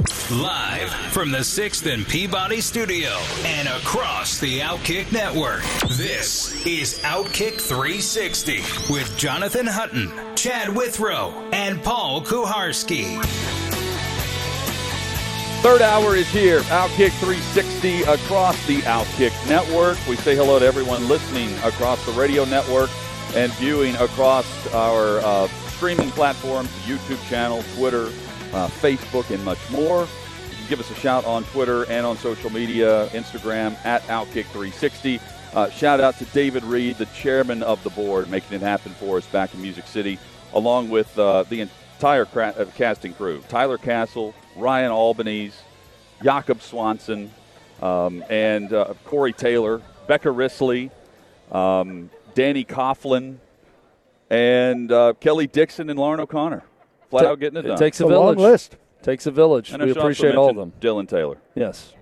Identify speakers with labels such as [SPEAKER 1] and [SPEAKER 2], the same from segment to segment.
[SPEAKER 1] Live from the 6th and Peabody studio and across the Outkick network, this is Outkick 360 with Jonathan Hutton, Chad Withrow, and Paul Kuharsky.
[SPEAKER 2] Third hour is here. Outkick 360 across the Outkick network. We say hello to everyone listening across the radio network and viewing across our uh, streaming platforms, YouTube channel, Twitter, uh, Facebook, and much more. You can give us a shout on Twitter and on social media, Instagram at Outkick360. Uh, shout out to David Reed, the chairman of the board, making it happen for us back in Music City, along with uh, the entire cra- uh, casting crew Tyler Castle, Ryan Albanese, Jakob Swanson, um, and uh, Corey Taylor, Becca Risley, um, Danny Coughlin, and uh, Kelly Dixon and Lauren O'Connor. Flat out getting it done.
[SPEAKER 3] It takes a,
[SPEAKER 4] a
[SPEAKER 3] village.
[SPEAKER 4] long list.
[SPEAKER 3] Takes a village.
[SPEAKER 2] And
[SPEAKER 3] we appreciate all of them.
[SPEAKER 2] Dylan Taylor.
[SPEAKER 3] Yes.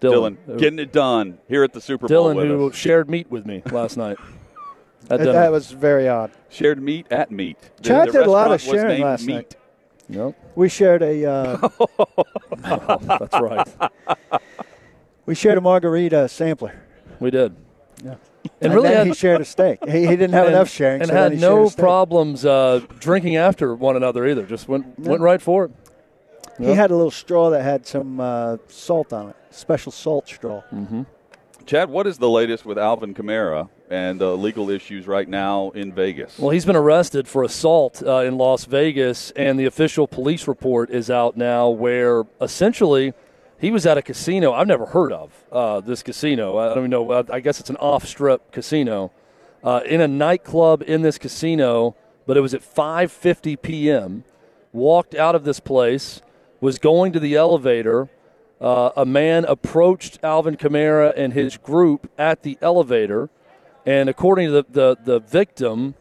[SPEAKER 2] Dylan,
[SPEAKER 3] Dylan,
[SPEAKER 2] getting it done here at the Super Bowl
[SPEAKER 3] Dylan who
[SPEAKER 2] us.
[SPEAKER 3] shared meat with me last night. At
[SPEAKER 4] That, that was very odd.
[SPEAKER 2] Shared meat at meat. The-
[SPEAKER 4] Chad
[SPEAKER 2] the
[SPEAKER 4] did a lot of sharing last
[SPEAKER 2] meat.
[SPEAKER 4] night.
[SPEAKER 3] Yep.
[SPEAKER 4] We shared a uh,
[SPEAKER 3] That's right.
[SPEAKER 4] we shared a margarita sampler.
[SPEAKER 3] We did.
[SPEAKER 4] Yeah.
[SPEAKER 3] And, really
[SPEAKER 4] then
[SPEAKER 3] had,
[SPEAKER 4] he shared a steak. He, he didn't have
[SPEAKER 3] and,
[SPEAKER 4] enough sharing,
[SPEAKER 3] and
[SPEAKER 4] so then
[SPEAKER 3] had
[SPEAKER 4] he
[SPEAKER 3] no
[SPEAKER 4] a
[SPEAKER 3] problems uh, drinking after one another either. Just went went right for it.
[SPEAKER 4] He had a little straw that had some uh, salt on it, special salt straw.
[SPEAKER 2] Chad, what is the latest with Alvin Kamara and uh, legal issues right now in Vegas?
[SPEAKER 3] Well, he's been arrested for assault uh, in Las Vegas, and the official police report is out now where essentially he was at a casino I've never heard of. Uh, this casino, I don't even know. I guess it's an off-strip casino uh, in a nightclub in this casino, but it was at 5:50 p.m. Walked out of this place, was going to the elevator. Uh, a man approached Alvin Kamara and his group at the elevator, and according to the, the, the victim,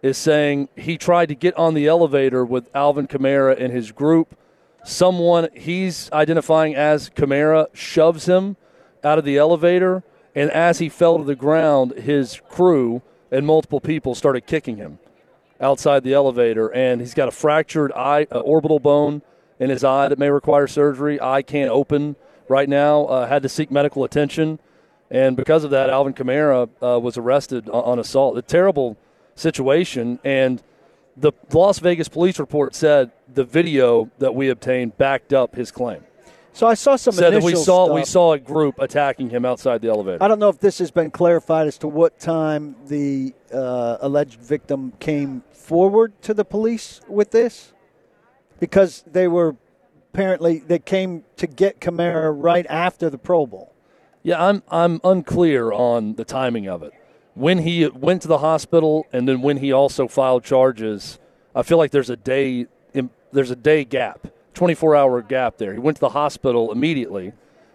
[SPEAKER 3] is saying he tried to get on the elevator with Alvin Kamara and his group. Someone he's identifying as Kamara shoves him out of the elevator, and as he fell to the ground, his crew and multiple people started kicking him outside the elevator, and he's got a fractured eye, uh, orbital bone in his eye that may require surgery. Eye can't open right now. Uh, had to seek medical attention, and because of that, Alvin Kamara uh, was arrested on, on assault. A terrible situation, and the Las Vegas police report said the video that we obtained backed up his claim.
[SPEAKER 4] So I saw some
[SPEAKER 3] Said that we saw we saw a group attacking him outside the elevator.
[SPEAKER 4] I don't know if this has been clarified as to what time the uh, alleged victim came forward to the police with this, because they were apparently they came to get Kamara right after the Pro Bowl.
[SPEAKER 3] Yeah, I'm I'm unclear on the timing of it. When he went to the hospital and then when he also filed charges, I feel like there's a day there's a day gap, 24 hour gap there. He went to the hospital immediately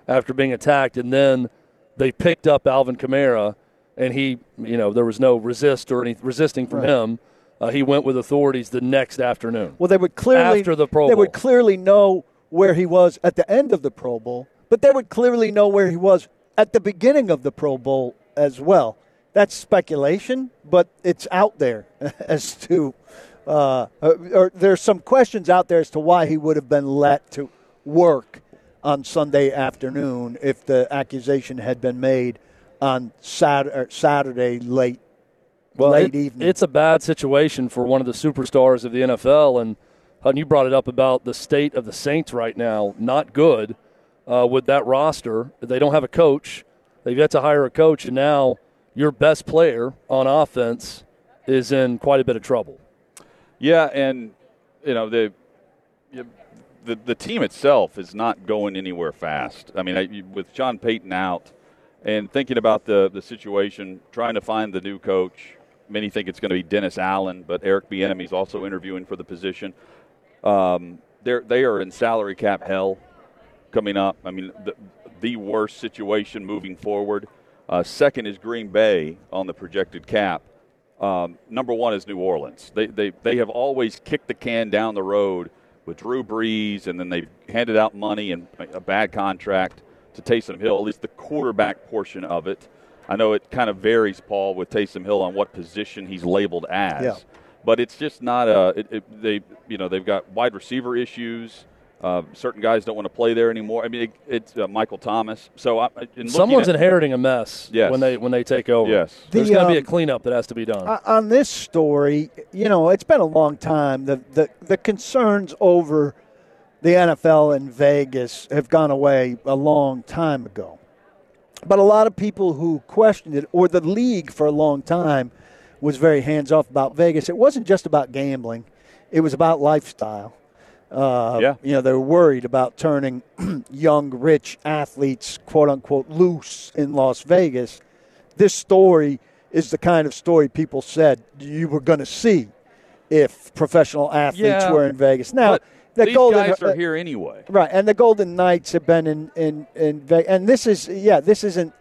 [SPEAKER 3] after being attacked, and then they picked up Alvin Kamara, and he, you know, there was no resist or any resisting from
[SPEAKER 4] Right.
[SPEAKER 3] him. Uh, he went with authorities the next afternoon.
[SPEAKER 4] Well, they would clearly
[SPEAKER 3] After the Pro Bowl.
[SPEAKER 4] they would clearly know where he was at the end of the Pro Bowl, but they would clearly know where he was at the beginning of the Pro Bowl as well. That's speculation, but it's out there as to, uh, or there's some questions out there as to why he would have been let to work on Sunday afternoon if the accusation had been made on Saturday, Saturday late
[SPEAKER 3] well,
[SPEAKER 4] late
[SPEAKER 3] it-
[SPEAKER 4] evening.
[SPEAKER 3] It's a bad situation for one of the superstars of the NFL, and Hutton, you brought it up about the state of the Saints right now. Not good uh, with that roster. They don't have a coach. They've yet to hire a coach, and now your best player on offense is in quite a bit of trouble.
[SPEAKER 2] Yeah, and you know the the the team itself is not going anywhere fast. I mean, I, with Sean Payton out, and thinking about the the situation, trying to find the new coach. Many think it's going to be Dennis Allen, but Eric Bieniemy is also interviewing for the position. Um, they're they are in salary cap hell. coming up. I mean, the, the worst situation moving forward. Uh, second is Green Bay on the projected cap. Um, number one is New Orleans. They, they, they have always kicked the can down the road with Drew Brees, and then they've handed out money and a bad contract to Taysom Hill, at least the quarterback portion of it. I know it kind of varies, Paul, with Taysom Hill on what position he's labeled as.
[SPEAKER 4] Yeah.
[SPEAKER 2] But it's just not a. It, it, they, you know, they've got wide receiver issues. Uh, certain guys don't want to play there anymore. I mean, it, it's uh, Michael Thomas. So I,
[SPEAKER 3] someone's
[SPEAKER 2] at,
[SPEAKER 3] inheriting a mess
[SPEAKER 2] yes.
[SPEAKER 3] when they when they take over.
[SPEAKER 2] Yes,
[SPEAKER 3] there's going to be a um, cleanup that has to be done.
[SPEAKER 4] On this story, you know, it's been a long time. The the the concerns over the NFL in Vegas have gone away a long time ago. But a lot of people who questioned it, or the league for a long time, was very hands off about Vegas. It wasn't just about gambling; it was about lifestyle. Uh,
[SPEAKER 2] yeah.
[SPEAKER 4] You know, they're worried about turning young, rich athletes, quote unquote, loose in Las Vegas. This story is the kind of story people said you were going to see if professional athletes
[SPEAKER 2] yeah,
[SPEAKER 4] were in Vegas. Now,
[SPEAKER 2] the these Golden, guys are uh, here anyway,
[SPEAKER 4] right? And the Golden Knights have been in in in Vegas, and this is yeah, this isn't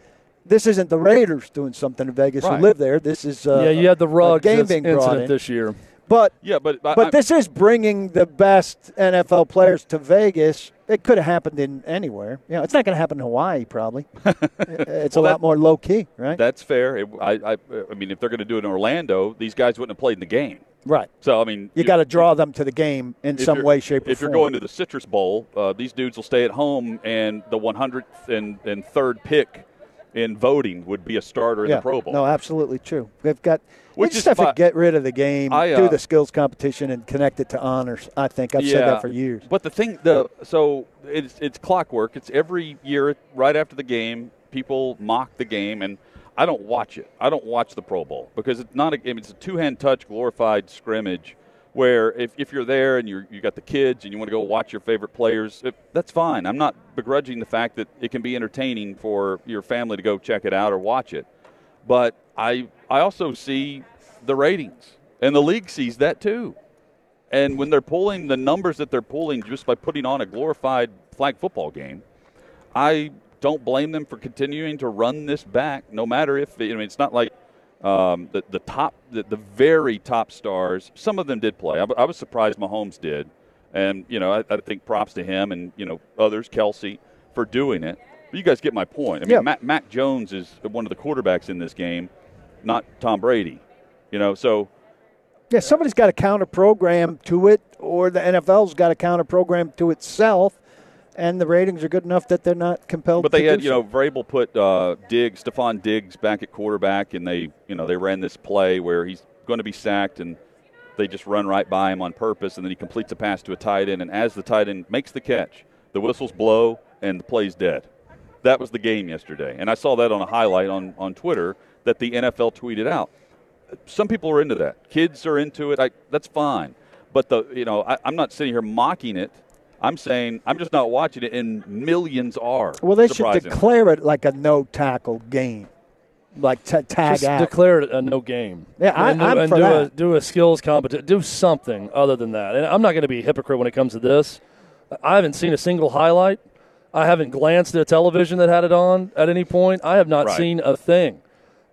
[SPEAKER 4] this isn't the Raiders doing something in Vegas
[SPEAKER 2] right.
[SPEAKER 4] who live there. This is uh,
[SPEAKER 3] yeah, you had the rug
[SPEAKER 4] game being
[SPEAKER 3] incident this year.
[SPEAKER 4] But
[SPEAKER 2] yeah, but
[SPEAKER 4] but I, this is bringing the best NFL players to Vegas. It could have happened in anywhere. You know, it's not going to happen in Hawaii. Probably, it's well, a that, lot more low key, right?
[SPEAKER 2] That's fair. It, I, I, I mean, if they're going to do it in Orlando, these guys wouldn't have played in the game.
[SPEAKER 4] Right.
[SPEAKER 2] So I mean,
[SPEAKER 4] you, got to draw them to the game in some way, shape, or
[SPEAKER 2] if
[SPEAKER 4] form.
[SPEAKER 2] If you're going to the Citrus Bowl, uh, these dudes will stay at home, and the 100th and, and third pick in voting would be a starter in
[SPEAKER 4] yeah,
[SPEAKER 2] the Pro Bowl.
[SPEAKER 4] No, absolutely true. They've got.
[SPEAKER 2] Which
[SPEAKER 4] we just have to get rid of the game,
[SPEAKER 2] I,
[SPEAKER 4] uh, do the skills competition, and connect it to honors. I think I've
[SPEAKER 2] yeah,
[SPEAKER 4] said that for years.
[SPEAKER 2] But the thing, the so it's it's clockwork. It's every year right after the game, people mock the game, and I don't watch it. I don't watch the Pro Bowl because it's not a game. It's a two hand touch glorified scrimmage where if, if you're there and you're, you got the kids and you want to go watch your favorite players, it, that's fine. I'm not begrudging the fact that it can be entertaining for your family to go check it out or watch it. But I, I also see the ratings, and the league sees that too. And when they're pulling the numbers that they're pulling just by putting on a glorified flag football game, I don't blame them for continuing to run this back, no matter if I mean, it's not like um, the, the top, the, the, very top stars, some of them did play. I, I was surprised Mahomes did. And, you know, I, I, think props to him and, you know, others, Kelsey, for doing it. But you guys get my point. I mean,
[SPEAKER 4] yeah.
[SPEAKER 2] Mac, Mac Jones is one of the quarterbacks in this game, not Tom Brady. You know, so.
[SPEAKER 4] Yeah, somebody's got to counter program to it, or the NFL's got to counter program to itself and the ratings are good enough that they're not compelled.
[SPEAKER 2] But they had,
[SPEAKER 4] you
[SPEAKER 2] know, Vrabel put uh, Diggs, Stefon Diggs, back at quarterback, and they, you know, they ran this play where he's going to be sacked, and they just run right by him on purpose, and then he completes a pass to a tight end, and as the tight end makes the catch, the whistles blow and the play's dead. That was the game yesterday, and I saw that on a highlight on on Twitter that the NFL tweeted out. Some people are into that. Kids are into it. I, that's fine, but the you know I, I'm not sitting here mocking it I'm saying I'm just not watching it, and millions are.
[SPEAKER 4] Well, they should declare it like a no tackle game, like t- tag
[SPEAKER 3] just
[SPEAKER 4] out.
[SPEAKER 3] Declare it a no game.
[SPEAKER 4] Yeah, I,
[SPEAKER 3] and,
[SPEAKER 4] I'm
[SPEAKER 3] and
[SPEAKER 4] for
[SPEAKER 3] do
[SPEAKER 4] that.
[SPEAKER 3] A, do a skills competition. Do something other than that. And I'm not going to be a hypocrite when it comes to this. I haven't seen a single highlight. I haven't glanced at a television that had it on at any point. I have not
[SPEAKER 2] right.
[SPEAKER 3] seen a thing.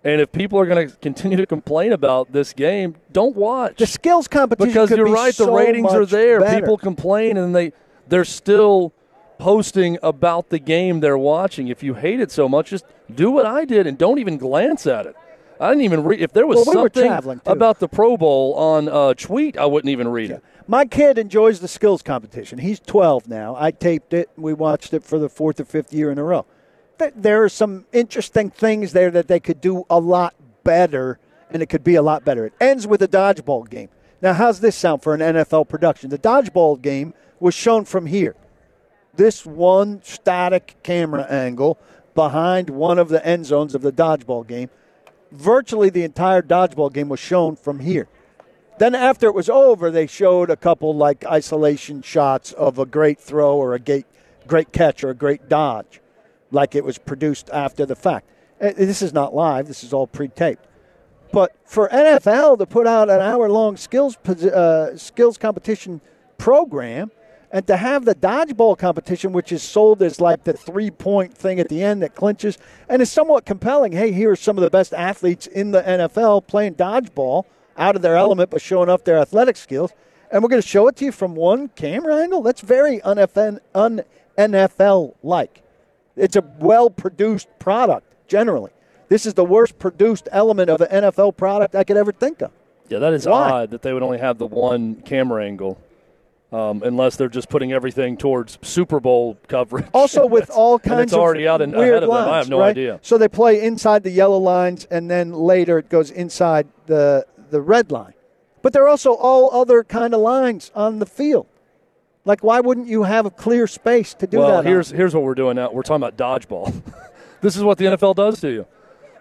[SPEAKER 3] And if people are going to continue to complain about this game, don't watch
[SPEAKER 4] the skills competition.
[SPEAKER 3] Because you're
[SPEAKER 4] be
[SPEAKER 3] right,
[SPEAKER 4] so
[SPEAKER 3] the ratings are there.
[SPEAKER 4] Better.
[SPEAKER 3] People complain, and they they're still posting about the game they're watching. If you hate it so much, just do what I did and don't even glance at it. I didn't even read. If there was
[SPEAKER 4] well, we
[SPEAKER 3] something about the Pro Bowl on a tweet, I wouldn't even read
[SPEAKER 4] yeah.
[SPEAKER 3] it.
[SPEAKER 4] My kid enjoys the skills competition. He's 12 now. I taped it. We watched it for the fourth or fifth year in a row. There are some interesting things there that they could do a lot better, and it could be a lot better. It ends with a dodgeball game. Now, how's this sound for an NFL production? The dodgeball game was shown from here. This one static camera angle behind one of the end zones of the dodgeball game. Virtually the entire dodgeball game was shown from here. Then after it was over, they showed a couple like isolation shots of a great throw or a great, great catch or a great dodge, like it was produced after the fact. This is not live. This is all pre-taped. But for NFL to put out an hour-long skills uh, skills competition program And to have the dodgeball competition, which is sold as like the three point thing at the end that clinches and is somewhat compelling. Hey, here are some of the best athletes in the NFL playing dodgeball out of their oh. element, but showing off their athletic skills. And we're going to show it to you from one camera angle. That's very un NFL like. It's a well produced product generally. This is the worst produced element of an NFL product I could ever think of.
[SPEAKER 3] Yeah, that is
[SPEAKER 4] Why?
[SPEAKER 3] odd that they would only have the one camera angle, um, unless they're just putting everything towards Super Bowl coverage.
[SPEAKER 4] Also, with all kinds
[SPEAKER 3] it's already
[SPEAKER 4] of
[SPEAKER 3] out and ahead of them.
[SPEAKER 4] lines,
[SPEAKER 3] I have no
[SPEAKER 4] right?
[SPEAKER 3] idea.
[SPEAKER 4] So they play inside the yellow lines, and then later it goes inside the the red line. But there are also all other kind of lines on the field. Like, why wouldn't you have a clear space to do
[SPEAKER 3] well,
[SPEAKER 4] that? on?
[SPEAKER 3] here's here's what we're doing now. We're talking about dodgeball. this is what the NFL does to you.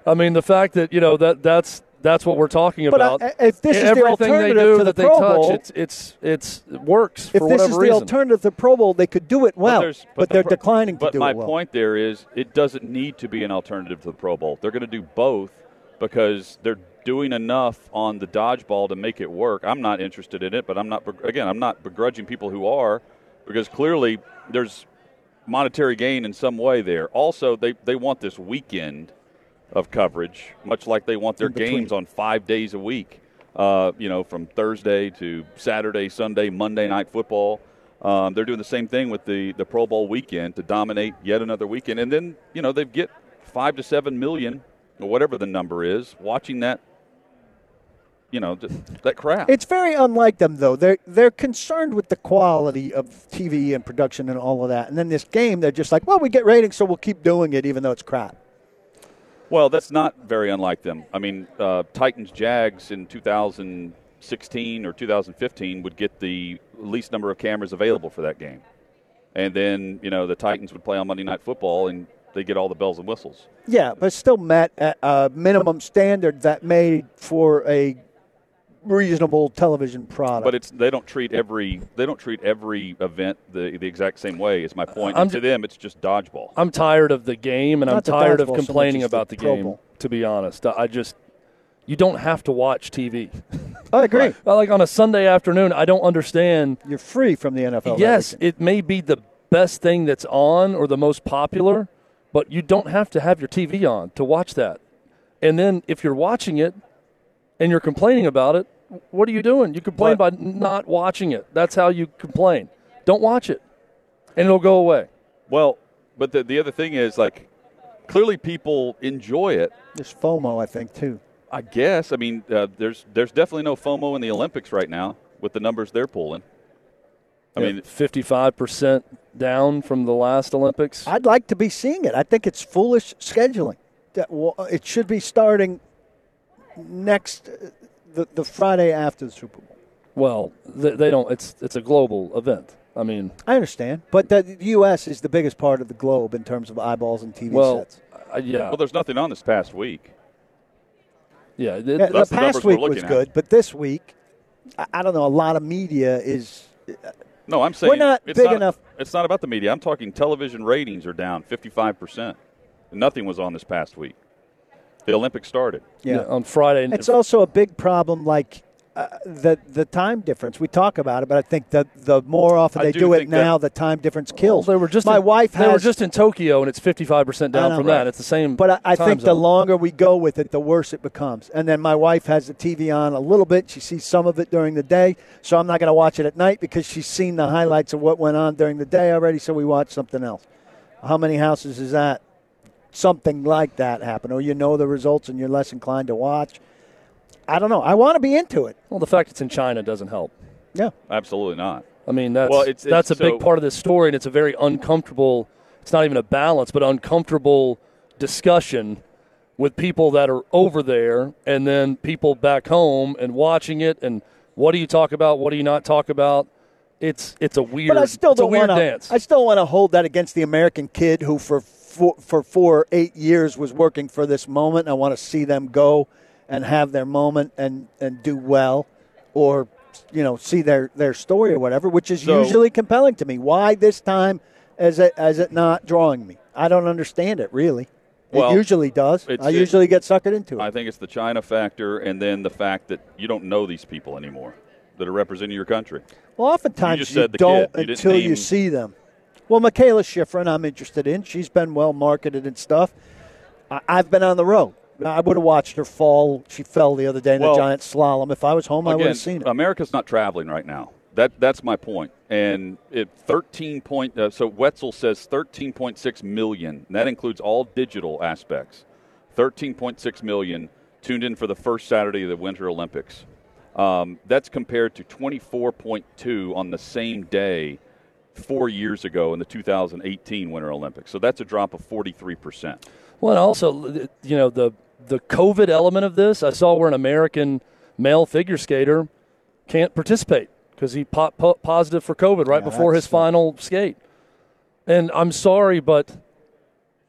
[SPEAKER 3] I mean, the fact that you know that that's that's what we're talking
[SPEAKER 4] But,
[SPEAKER 3] about.
[SPEAKER 4] uh, if this is the
[SPEAKER 3] everything they
[SPEAKER 4] alternative
[SPEAKER 3] do
[SPEAKER 4] to the
[SPEAKER 3] that they
[SPEAKER 4] Pro
[SPEAKER 3] touch,
[SPEAKER 4] Bowl-
[SPEAKER 3] it's it's it's it works
[SPEAKER 4] if this is the
[SPEAKER 3] reason.
[SPEAKER 4] alternative to the Pro Bowl, they could do it well, but,
[SPEAKER 2] the
[SPEAKER 4] they're declining to
[SPEAKER 2] But
[SPEAKER 4] do
[SPEAKER 2] my
[SPEAKER 4] it well.
[SPEAKER 2] point there is, it doesn't need to be an alternative to the Pro Bowl. They're going to do both because they're doing enough on the dodgeball to make it work. I'm not interested in it, but I'm not. Again, I'm not begrudging people who are, because clearly there's monetary gain in some way there. Also, they they want this weekend of coverage, much like they want their games on five days a week. Uh, you know, from Thursday to Saturday, Sunday, Monday night football. Um, they're doing the same thing with the, the Pro Bowl weekend to dominate yet another weekend. And then, you know, they get five to seven million, or whatever the number is, watching that, you know, th- that crap.
[SPEAKER 4] It's very unlike them, though. They're they're concerned with the quality of TV and production and all of that. And then this game, they're just like, well, we get ratings, so we'll keep doing it, even though it's crap.
[SPEAKER 2] Well, that's not very unlike them. I mean, uh, Titans Jags in 2016 or 2015 would get the least number of cameras available for that game. And then, you know, the Titans would play on Monday Night Football and they get all the bells and whistles.
[SPEAKER 4] Yeah, but still met a minimum standard that made for a reasonable television product.
[SPEAKER 2] But it's they don't treat every they don't treat every event the the exact same way. Is my point. And to them, it's just dodgeball.
[SPEAKER 3] I'm tired of the game, and I'm tired of
[SPEAKER 4] dodgeball so much
[SPEAKER 3] complaining
[SPEAKER 4] the
[SPEAKER 3] about the game.
[SPEAKER 4] Bowl.
[SPEAKER 3] To be honest, I just you don't have to watch TV.
[SPEAKER 4] I agree.
[SPEAKER 3] Well, like on a Sunday afternoon, I don't understand.
[SPEAKER 4] You're free from the NFL.
[SPEAKER 3] yes, it may be the best thing that's on or the most popular, but you don't have to have your TV on to watch that. And then if you're watching it and you're complaining about it, what are you doing? You complain by not watching it. That's how you complain. Don't watch it, and it'll go away.
[SPEAKER 2] Well, but the the other thing is like clearly people enjoy it.
[SPEAKER 4] There's FOMO, I think, too.
[SPEAKER 2] I guess. I mean, uh, there's there's definitely no FOMO in the Olympics right now with the numbers they're pulling. I mean,
[SPEAKER 3] fifty-five percent down from the last Olympics.
[SPEAKER 4] I'd like to be seeing it. I think it's foolish scheduling. That it should be starting next uh, the, the Friday after the Super Bowl.
[SPEAKER 3] Well, they, they don't. It's it's a global event. I mean,
[SPEAKER 4] I understand, but the U.S. is the biggest part of the globe in terms of eyeballs and TV
[SPEAKER 3] well,
[SPEAKER 4] sets.
[SPEAKER 3] uh, yeah,
[SPEAKER 2] well, there's nothing on this past week.
[SPEAKER 3] yeah. it-
[SPEAKER 4] Yeah, the
[SPEAKER 2] That's the
[SPEAKER 4] past
[SPEAKER 2] numbers
[SPEAKER 4] week was
[SPEAKER 2] at.
[SPEAKER 4] good, but this week, I, I don't know. A lot of media is
[SPEAKER 2] No, I'm saying we're
[SPEAKER 4] not
[SPEAKER 2] it's
[SPEAKER 4] big
[SPEAKER 2] not,
[SPEAKER 4] enough-
[SPEAKER 2] It's not about the media. I'm talking television ratings are down 55 percent. Nothing was on this past week. The Olympics started.
[SPEAKER 4] yeah.
[SPEAKER 3] on Friday.
[SPEAKER 4] It's also a big problem, like uh, the the time difference. We talk about it, but I think that the more often
[SPEAKER 2] I
[SPEAKER 4] they
[SPEAKER 2] do
[SPEAKER 4] do, it
[SPEAKER 2] think that-
[SPEAKER 4] now, the time difference
[SPEAKER 3] Well,
[SPEAKER 4] kills.
[SPEAKER 3] they were just
[SPEAKER 4] my
[SPEAKER 3] in,
[SPEAKER 4] wife
[SPEAKER 3] They
[SPEAKER 4] has,
[SPEAKER 3] were just in Tokyo, and it's fifty-five percent down
[SPEAKER 4] know.
[SPEAKER 3] from
[SPEAKER 4] Right.
[SPEAKER 3] that. It's the same.
[SPEAKER 4] But I, I
[SPEAKER 3] time
[SPEAKER 4] think the longer we go with it, the worse it becomes. And then my wife has the TV on a little bit. She sees some of it during the day, so I'm not going to watch it at night because she's seen the highlights of what went on during the day already. So we watch something else. How many houses is that? Something like that happen, or you know the results and you're less inclined to watch. I don't know. I want to be into it.
[SPEAKER 3] Well, the fact it's in China doesn't help.
[SPEAKER 4] Yeah.
[SPEAKER 2] Absolutely not.
[SPEAKER 3] I mean, that's
[SPEAKER 2] Well, it's- it's
[SPEAKER 3] that's a
[SPEAKER 2] so-
[SPEAKER 3] big part of this story, and it's a very uncomfortable. It's not even a balance, but uncomfortable discussion with people that are over there, and then people back home and watching it. And what do you talk about? What do you not talk about? It's it's a weird.
[SPEAKER 4] But I still
[SPEAKER 3] it's
[SPEAKER 4] don't
[SPEAKER 3] weird
[SPEAKER 4] want to.
[SPEAKER 3] dance.
[SPEAKER 4] I still want to hold that against the American kid who, for four, for four or eight years, was working for this moment. I want to see them go and have their moment and and do well, or you know, see their their story or whatever, which is
[SPEAKER 2] So-
[SPEAKER 4] usually compelling to me. Why this time is it is it not drawing me? I don't understand it really.
[SPEAKER 2] Well,
[SPEAKER 4] it usually does. I usually get suckered into it.
[SPEAKER 2] I think it's the China factor, and then the fact that you don't know these people anymore. that are representing your country.
[SPEAKER 4] Well, oftentimes you,
[SPEAKER 2] the
[SPEAKER 4] don't
[SPEAKER 2] kid. You
[SPEAKER 4] until you see them. Well, Mikaela Shiffrin, I'm interested in. She's been well marketed and stuff. I, I've been on the road. I would have watched her fall. She fell the other day in
[SPEAKER 2] Well,
[SPEAKER 4] the giant slalom. If I was home, I would have seen it.
[SPEAKER 2] America's not traveling right now. That that's my point. And it 13 point. Uh, so Wetzel says 13.6 million. That includes all digital aspects. 13.6 million tuned in for the first Saturday of the Winter Olympics. Um, that's compared to 24.2 on the same day four years ago in the 2018 Winter Olympics. So that's a drop of 43 percent.
[SPEAKER 3] Well, and also, you know, the the COVID element of this, I saw where an American male figure skater can't participate because he popped po- positive for COVID right
[SPEAKER 4] Yeah,
[SPEAKER 3] before his
[SPEAKER 4] that's-
[SPEAKER 3] final skate. And I'm sorry, but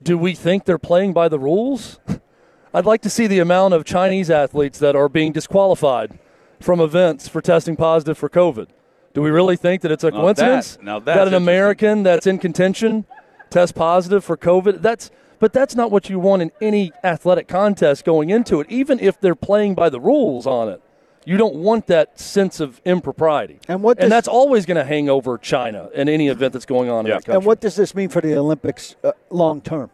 [SPEAKER 3] do we think they're playing by the rules? I'd like to see the amount of Chinese athletes that are being disqualified from events for testing positive for COVID. Do we really think that it's a
[SPEAKER 2] Now
[SPEAKER 3] coincidence
[SPEAKER 2] that- now
[SPEAKER 3] that an. American that's in contention test positive for COVID? That's but that's not what you want in any athletic contest going into it. Even if they're playing by the rules on it, you don't want that sense of impropriety.
[SPEAKER 4] And what
[SPEAKER 3] and that's always going to hang over China in any event that's going on in
[SPEAKER 2] Yeah.
[SPEAKER 3] that country.
[SPEAKER 4] And what does this mean for the Olympics uh, long term?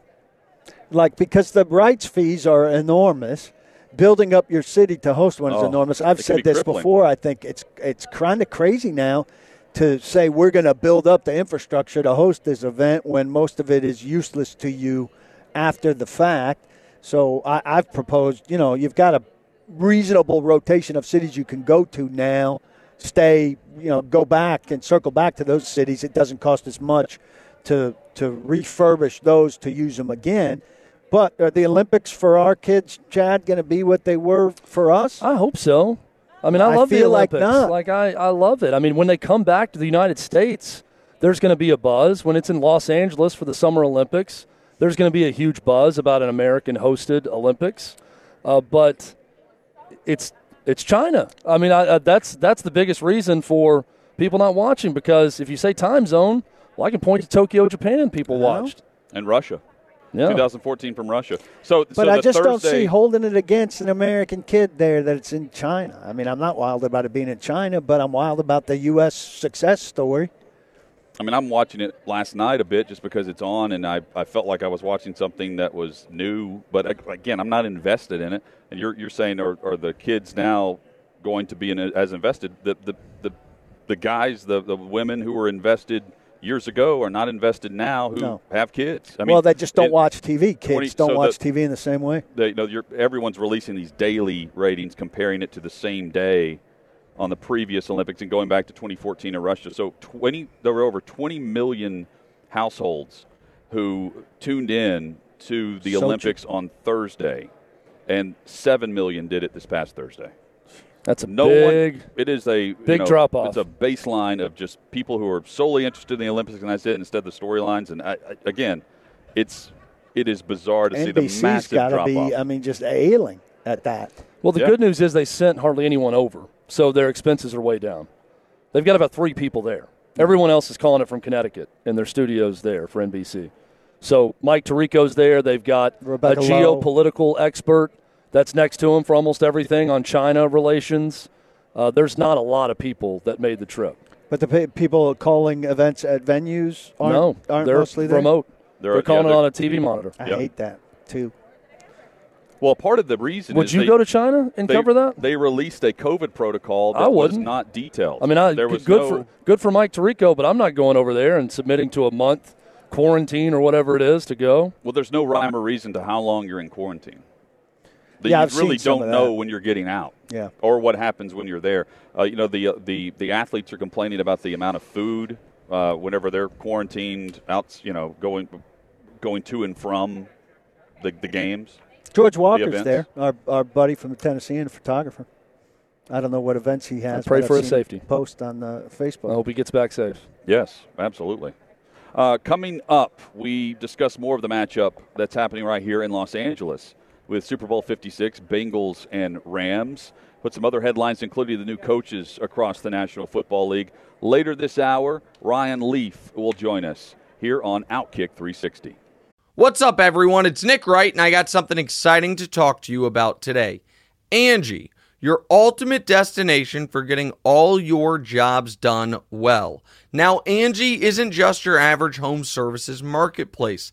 [SPEAKER 4] Like because the rights fees are enormous, building up your city to host one is
[SPEAKER 2] Oh,
[SPEAKER 4] enormous. I've said
[SPEAKER 2] be
[SPEAKER 4] this
[SPEAKER 2] crippling.
[SPEAKER 4] before. I think it's it's kind of crazy now to say we're going to build up the infrastructure to host this event when most of it is useless to you after the fact. So I, I've proposed, you know, you've got a reasonable rotation of cities you can go to now. Stay, you know, go back and circle back to those cities. It doesn't cost as much to to refurbish those to use them again. But are the Olympics for our kids, Chad, going to be what they were for us?
[SPEAKER 3] I hope so. I mean, I
[SPEAKER 4] I
[SPEAKER 3] love the
[SPEAKER 4] feel like
[SPEAKER 3] Olympics.
[SPEAKER 4] not.
[SPEAKER 3] Like I, I love it. I mean, when they come back to the United States, there's going to be a buzz. When it's in Los Angeles for the Summer Olympics, there's going to be a huge buzz about an American-hosted Olympics. Uh, but it's it's China. I mean, I, uh, that's that's the biggest reason for people not watching because if you say time zone, well, I can point to Tokyo, Japan. People watched.
[SPEAKER 2] And Russia.
[SPEAKER 3] Yeah.
[SPEAKER 2] 2014 from Russia. So,
[SPEAKER 4] But
[SPEAKER 2] so
[SPEAKER 4] I just don't see holding it against an American kid there that it's in China. I mean, I'm not wild about it being in China, but I'm wild about the U.S. success story.
[SPEAKER 2] I mean, I'm watching it last night a bit just because it's on, and I, I felt like I was watching something that was new. But again, I'm not invested in it. And you're, you're saying, are, are the kids now going to be in as invested? The, the, the, the guys, the, the women who were invested years ago are not invested now who
[SPEAKER 4] No.
[SPEAKER 2] have kids. I mean,
[SPEAKER 4] well, they just don't watch TV. Kids
[SPEAKER 2] 20
[SPEAKER 4] don't
[SPEAKER 2] so
[SPEAKER 4] watch
[SPEAKER 2] the-
[SPEAKER 4] TV in the same way.
[SPEAKER 2] they, you know, you're, everyone's releasing these daily ratings, comparing it to the same day on the previous Olympics and going back to 2014 in Russia. So 20, there were over 20 million households who tuned in to the
[SPEAKER 4] Sochi.
[SPEAKER 2] Olympics on Thursday, and seven million did it this past Thursday.
[SPEAKER 3] That's a
[SPEAKER 2] No
[SPEAKER 3] big.
[SPEAKER 2] one. It is a you
[SPEAKER 3] big
[SPEAKER 2] know,
[SPEAKER 3] drop-off.
[SPEAKER 2] It's a baseline of just people who are solely interested in the Olympics, and that's it. Instead of the storylines, and I, I, again, it's it is bizarre to see the massive
[SPEAKER 4] got to
[SPEAKER 2] drop
[SPEAKER 4] be,
[SPEAKER 2] off.
[SPEAKER 4] I mean, just ailing at that.
[SPEAKER 3] Well, the
[SPEAKER 2] Yeah.
[SPEAKER 3] good news is they sent hardly anyone over, so their expenses are way down. They've got about three people there. Everyone else is calling it from Connecticut in their studios there for NBC. So Mike Tirico's there. They've got
[SPEAKER 4] Rebecca
[SPEAKER 3] a
[SPEAKER 4] Lowe.
[SPEAKER 3] geopolitical expert that's next to him for almost everything on China relations. Uh, there's not a lot of people that made the trip.
[SPEAKER 4] But the pe- people calling events at venues aren't,
[SPEAKER 3] no,
[SPEAKER 4] aren't
[SPEAKER 3] they're
[SPEAKER 4] mostly there.
[SPEAKER 3] remote.
[SPEAKER 2] They're-
[SPEAKER 3] They're,
[SPEAKER 2] yeah,
[SPEAKER 3] calling
[SPEAKER 2] they're-
[SPEAKER 3] it on a TV monitor.
[SPEAKER 4] I
[SPEAKER 2] Yep.
[SPEAKER 4] hate that too.
[SPEAKER 2] Well, part of the reason
[SPEAKER 3] Would
[SPEAKER 2] is
[SPEAKER 3] you
[SPEAKER 2] they,
[SPEAKER 3] go to China and
[SPEAKER 2] they,
[SPEAKER 3] cover that?
[SPEAKER 2] They released a COVID protocol that
[SPEAKER 3] I
[SPEAKER 2] was
[SPEAKER 3] wouldn't.
[SPEAKER 2] not detailed.
[SPEAKER 3] I mean, I,
[SPEAKER 2] there was
[SPEAKER 3] good
[SPEAKER 2] no,
[SPEAKER 3] for good for Mike Tirico, but I'm not going over there and submitting to a month quarantine or whatever it is to go.
[SPEAKER 2] well, there's no rhyme or reason to how long you're in quarantine. That
[SPEAKER 4] Yeah,
[SPEAKER 2] you
[SPEAKER 4] I've
[SPEAKER 2] really don't know when you're getting out.
[SPEAKER 4] Yeah.
[SPEAKER 2] Or what happens when you're there. Uh, you know, the uh, the the athletes are complaining about the amount of food uh, whenever they're quarantined out. You know, going going to and from the the games.
[SPEAKER 4] George Walker's
[SPEAKER 2] events.
[SPEAKER 4] there, our, our buddy from the Tennessean photographer. I don't know what events he has.
[SPEAKER 3] I pray for
[SPEAKER 4] I've
[SPEAKER 3] his safety.
[SPEAKER 4] Post on uh, Facebook.
[SPEAKER 3] I hope he gets back safe.
[SPEAKER 2] Yes, absolutely. Uh, coming up, we discuss more of the matchup that's happening right here in Los Angeles with Super Bowl 56, Bengals and Rams. Put some other headlines, including the new coaches across the National Football League. Later this hour, Ryan Leaf will join us here on Outkick 360.
[SPEAKER 5] What's up, everyone? It's Nick Wright, and I got something exciting to talk to you about today. Angie, your ultimate destination for getting all your jobs done well. Now, Angie isn't just your average home services marketplace.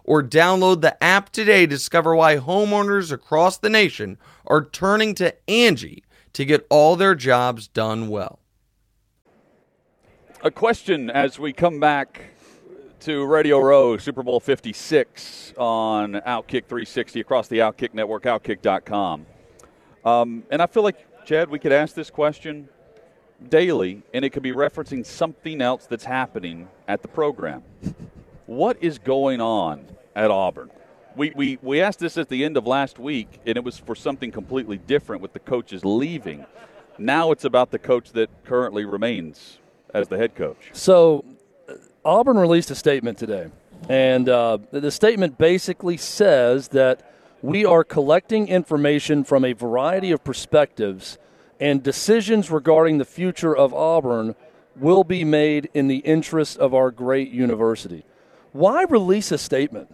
[SPEAKER 5] or download the app today to discover why homeowners across the nation are turning to Angie to get all their jobs done well.
[SPEAKER 2] A question as we come back to Radio Row, Super Bowl 56 on Outkick 360 across the Outkick Network, outkick.com. Um, and I feel like, Chad, we could ask this question daily, and it could be referencing something else that's happening at the program. What is going on at Auburn? We, we, we asked this at the end of last week, and it was for something completely different with the coaches leaving. Now it's about the coach that currently remains as the head coach.
[SPEAKER 3] So Auburn released a statement today, and uh, the statement basically says that we are collecting information from a variety of perspectives, and decisions regarding the future of Auburn will be made in the interest of our great university. Why release a statement?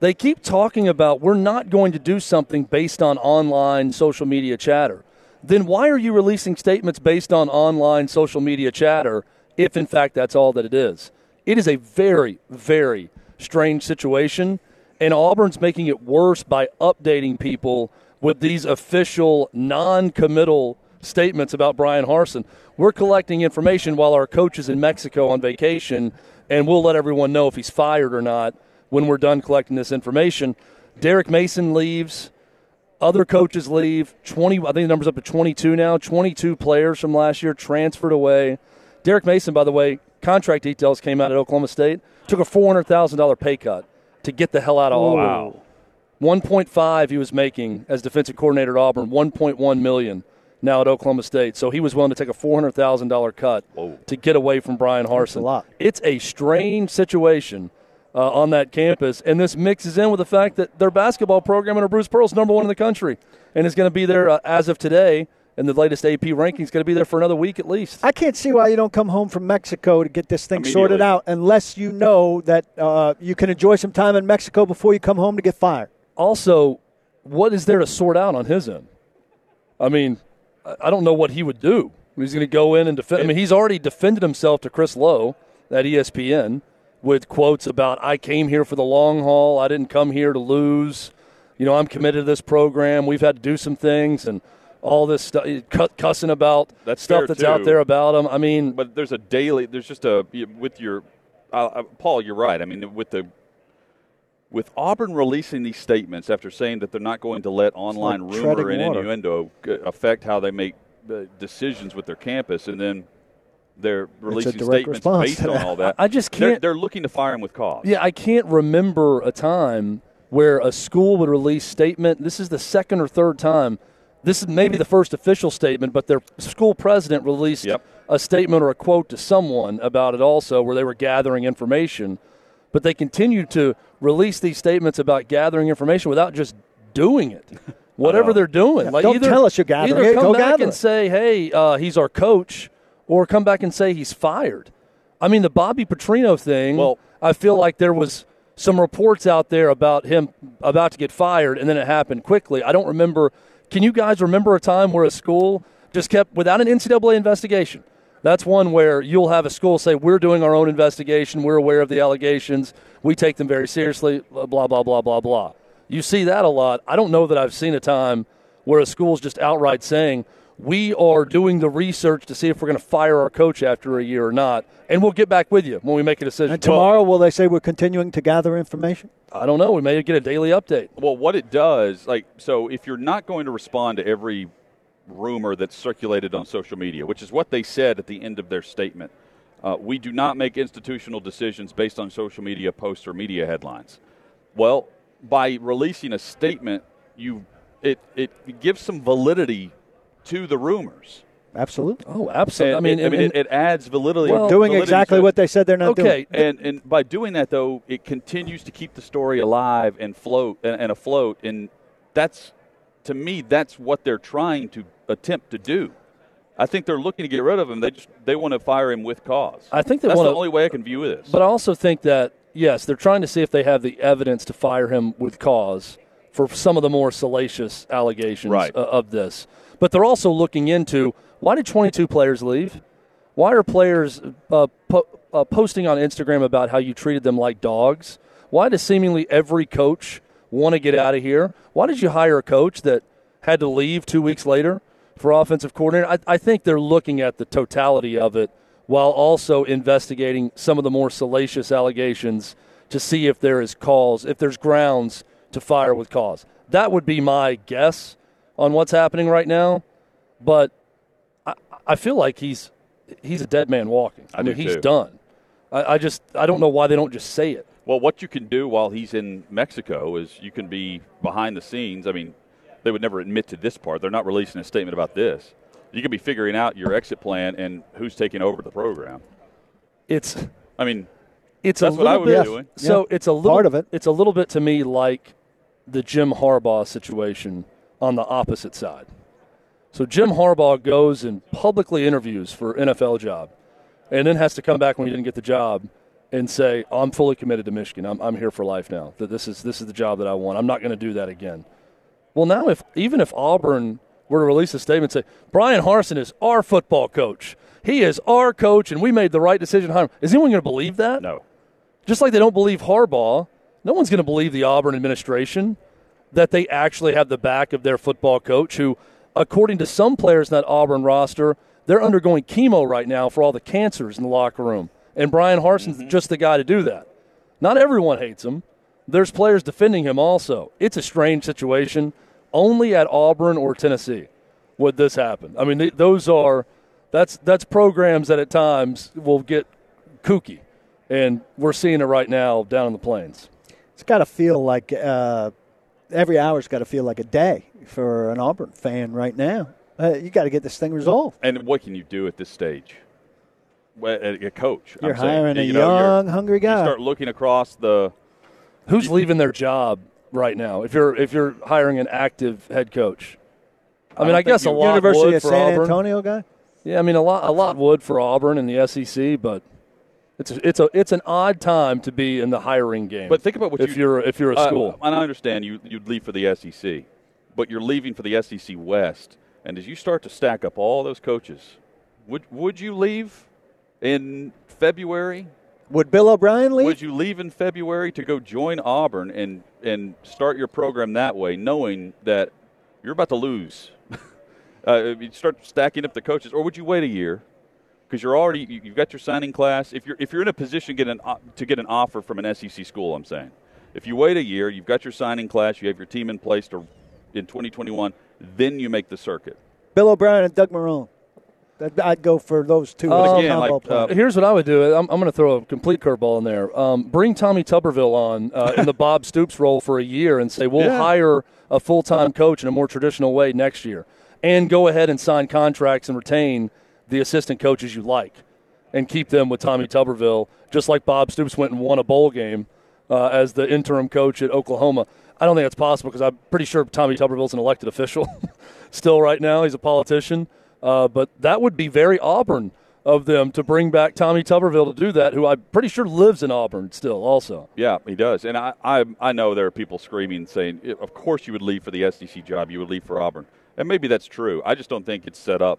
[SPEAKER 3] They keep talking about we're not going to do something based on online social media chatter. Then why are you releasing statements based on online social media chatter if, in fact, that's all that it is? It is a very, very strange situation, and Auburn's making it worse by updating people with these official, non committal statements about Bryan Harsin. We're collecting information while our coach is in Mexico on vacation, and we'll let everyone know if he's fired or not when we're done collecting this information. Derek Mason leaves. Other coaches leave. 20, I think the number's up to 22 now. 22 players from last year transferred away. Derek Mason, by the way, contract details came out at Oklahoma State. Took a four hundred thousand dollar pay cut to get the hell out of Auburn.
[SPEAKER 2] Wow.
[SPEAKER 3] One point five he was making as defensive coordinator at Auburn. One point one million now at Oklahoma State. So he was willing to take a four hundred thousand dollar cut
[SPEAKER 2] Whoa.
[SPEAKER 3] to get away from Bryan Harsin.
[SPEAKER 4] a lot.
[SPEAKER 3] It's a strange situation. Uh, on that campus, and this mixes in with the fact that their basketball program under Bruce Pearl's number one in the country, and is going to be there uh, as of today. And the latest AP ranking is going to be there for another week at least.
[SPEAKER 4] I can't see why you don't come home from Mexico to get this thing sorted out unless you know that uh, you can enjoy some time in Mexico before you come home to get fired.
[SPEAKER 3] also, what is there to sort out on his end? I mean, I don't know what he would do. He's going to go in and defend. I mean, he's already defended himself to Chris Low at ESPN with quotes about, I came here for the long haul. I didn't come here to lose. You know, I'm committed to this program. We've had to do some things and all this stuff, cussing about
[SPEAKER 2] That's
[SPEAKER 3] stuff that's
[SPEAKER 2] too.
[SPEAKER 3] out there about him. I mean,
[SPEAKER 2] But there's a daily. There's just a with your uh, uh, Paul. You're right. I mean, with the with Auburn releasing these statements after saying that they're not going to let online
[SPEAKER 4] like
[SPEAKER 2] rumor and
[SPEAKER 4] water.
[SPEAKER 2] innuendo affect how they make uh, decisions with their campus, and then they're releasing statements
[SPEAKER 4] response
[SPEAKER 2] based
[SPEAKER 4] to
[SPEAKER 2] on all that.
[SPEAKER 3] I just
[SPEAKER 2] They're,
[SPEAKER 3] can't-
[SPEAKER 2] they're looking to fire him with cause.
[SPEAKER 3] Yeah, I can't remember a time where a school would release statement. This is the second or third time. This is maybe the first official statement, but their school president released
[SPEAKER 2] Yep.
[SPEAKER 3] a statement or a quote to someone about it also, where they were gathering information. But they continued to release these statements about gathering information without just doing it. Whatever they're doing, like
[SPEAKER 4] don't
[SPEAKER 3] either,
[SPEAKER 4] tell us you're gathering
[SPEAKER 3] Either
[SPEAKER 4] it,
[SPEAKER 3] come
[SPEAKER 4] go
[SPEAKER 3] back
[SPEAKER 4] gather
[SPEAKER 3] and
[SPEAKER 4] it.
[SPEAKER 3] say, "Hey, uh, he's our coach," or come back and say he's fired. I mean, the Bobby Petrino thing.
[SPEAKER 2] Well-
[SPEAKER 3] I feel like there was some reports out there about him about to get fired, and then it happened quickly. I don't remember. Can you guys remember a time where a school just kept without an NCAA investigation? That's one where you'll have a school say, "We're doing our own investigation. We're aware of the allegations. We take them very seriously." Blah blah blah blah blah blah. You see that a lot. I don't know that I've seen a time where a school's just outright saying, we are doing the research to see if we're going to fire our coach after a year or not, and we'll get back with you when we make a decision.
[SPEAKER 4] And tomorrow, will they say we're continuing to gather information?
[SPEAKER 3] I don't know. We may get a daily update.
[SPEAKER 2] Well, what it does, like, so if you're not going to respond to every rumor that's circulated on social media, which is what they said at the end of their statement, uh, we do not make institutional decisions based on social media posts or media headlines. Well, by releasing a statement, you it, it gives some validity to the rumors.
[SPEAKER 4] Absolutely.
[SPEAKER 3] Oh, absolutely.
[SPEAKER 2] And
[SPEAKER 3] I mean,
[SPEAKER 2] it, I mean,
[SPEAKER 3] and-
[SPEAKER 2] it, it adds validity.
[SPEAKER 3] Well-
[SPEAKER 4] Doing
[SPEAKER 2] validity
[SPEAKER 4] exactly
[SPEAKER 2] to-
[SPEAKER 4] what they said they're not doing.
[SPEAKER 3] okay.
[SPEAKER 2] and and by doing that though, it continues to keep the story alive and float and, and afloat, and that's to me that's what they're trying to attempt to do. I think they're looking to get rid of him. They just they want to fire him with cause.
[SPEAKER 3] I think
[SPEAKER 2] that's
[SPEAKER 3] wanna-
[SPEAKER 2] the only way I can view this.
[SPEAKER 3] But I also think that yes, they're trying to see if they have the evidence to fire him with cause for some of the more salacious allegations
[SPEAKER 2] Right.
[SPEAKER 3] uh, of this. But they're also looking into why did 22 players leave? Why are players uh, po- uh, posting on Instagram about how you treated them like dogs? Why does seemingly every coach want to get out of here? Why did you hire a coach that had to leave two weeks later for offensive coordinator? I, I think they're looking at the totality of it while also investigating some of the more salacious allegations to see if there is cause, if there's grounds to fire with cause. That would be my guess on what's happening right now. But I, I feel like he's he's a dead man walking.
[SPEAKER 2] I
[SPEAKER 3] mean,
[SPEAKER 2] do
[SPEAKER 3] he's
[SPEAKER 2] too.
[SPEAKER 3] done. I, I just I don't know why they don't just say it.
[SPEAKER 2] Well, what you can do while he's in Mexico is you can be behind the scenes. I mean, they would never admit to this part. They're not releasing a statement about this. You could be figuring out your exit plan and who's taking over the program.
[SPEAKER 3] It's
[SPEAKER 2] I mean,
[SPEAKER 3] it's
[SPEAKER 2] That's
[SPEAKER 3] a
[SPEAKER 2] what
[SPEAKER 3] little
[SPEAKER 2] I would be
[SPEAKER 3] bit.
[SPEAKER 2] doing.
[SPEAKER 3] So
[SPEAKER 4] Yeah.
[SPEAKER 3] it's a little
[SPEAKER 4] Part of it.
[SPEAKER 3] It's a little bit to me like the Jim Harbaugh situation on the opposite side. So Jim Harbaugh goes and publicly interviews for NFL job, and then has to come back when he didn't get the job and say, oh, "I'm fully committed to Michigan. I'm, I'm here for life now. That this is this is the job that I want. I'm not going to do that again." Well, now if even if Auburn were to release a statement and say Bryan Harsin is our football coach, he is our coach, and we made the right decision. Is anyone going to believe that?
[SPEAKER 2] no.
[SPEAKER 3] Just like they don't believe Harbaugh, no one's going to believe the Auburn administration that they actually have the back of their football coach, who, according to some players in that Auburn roster, they're undergoing chemo right now for all the cancers in the locker room. And Bryan Harsin's just the guy to do that. Not everyone hates him. There's players defending him also. It's a strange situation. Only at Auburn or Tennessee would this happen. I mean, th- those are that's that's programs that at times will get kooky, and we're seeing it right now down in the plains.
[SPEAKER 4] It's got to feel like uh, every hour's got to feel like a day for an Auburn fan right now. Uh, you got to get this thing resolved.
[SPEAKER 2] And what can you do at this stage? Well, A, a coach.
[SPEAKER 4] You're
[SPEAKER 2] I'm saying.
[SPEAKER 4] hiring a
[SPEAKER 2] You know,
[SPEAKER 4] young, hungry guy.
[SPEAKER 2] You start looking across the.
[SPEAKER 3] Who's leaving their job right now? If you're if you're hiring an active head coach, I mean, I, guess a lot
[SPEAKER 4] University
[SPEAKER 3] would
[SPEAKER 4] of
[SPEAKER 3] for
[SPEAKER 4] San
[SPEAKER 3] Auburn.
[SPEAKER 4] Antonio guy.
[SPEAKER 3] Yeah, I mean a lot a lot would for Auburn and the SEC, but it's a, it's a it's an odd time to be in the hiring game.
[SPEAKER 2] But think about what
[SPEAKER 3] if
[SPEAKER 2] you-
[SPEAKER 3] are if you're a
[SPEAKER 2] Uh,
[SPEAKER 3] school.
[SPEAKER 2] and I understand you you'd leave for the SEC, but you're leaving for the SEC West. And as you start to stack up all those coaches, would would you leave in February?
[SPEAKER 4] Would Bill O'Brien leave?
[SPEAKER 2] Would you leave in February to go join Auburn and and start your program that way, knowing that you're about to lose? uh, you start stacking up the coaches, or would you wait a year? Because you're already you- you've got your signing class. If you're if you're in a position to get an to get an offer from an SEC school, I'm saying, if you wait a year, you've got your signing class, you have your team in place to in 2021, then you make the circuit.
[SPEAKER 4] Bill O'Brien and Doug Marrone. I'd go for those two. As
[SPEAKER 2] again, like, uh,
[SPEAKER 3] Here's what I would do. I'm, I'm going to throw a complete curveball in there. Um, bring Tommy Tuberville on uh, in the Bob Stoops role for a year and say we'll
[SPEAKER 2] Yeah.
[SPEAKER 3] hire a full time coach in a more traditional way next year, and go ahead and sign contracts and retain the assistant coaches you like, and keep them with Tommy Tuberville, just like Bob Stoops went and won a bowl game uh, as the interim coach at Oklahoma. I don't think that's possible because I'm pretty sure Tommy Tuberville's an elected official still right now. He's a politician. Uh, but that would be very Auburn of them to bring back Tommy Tuberville to do that, who I'm pretty sure lives in Auburn still also.
[SPEAKER 2] Yeah, he does. And I, I, I know there are people screaming saying, of course you would leave for the SEC job, you would leave for Auburn. And maybe that's true. I just don't think it's set up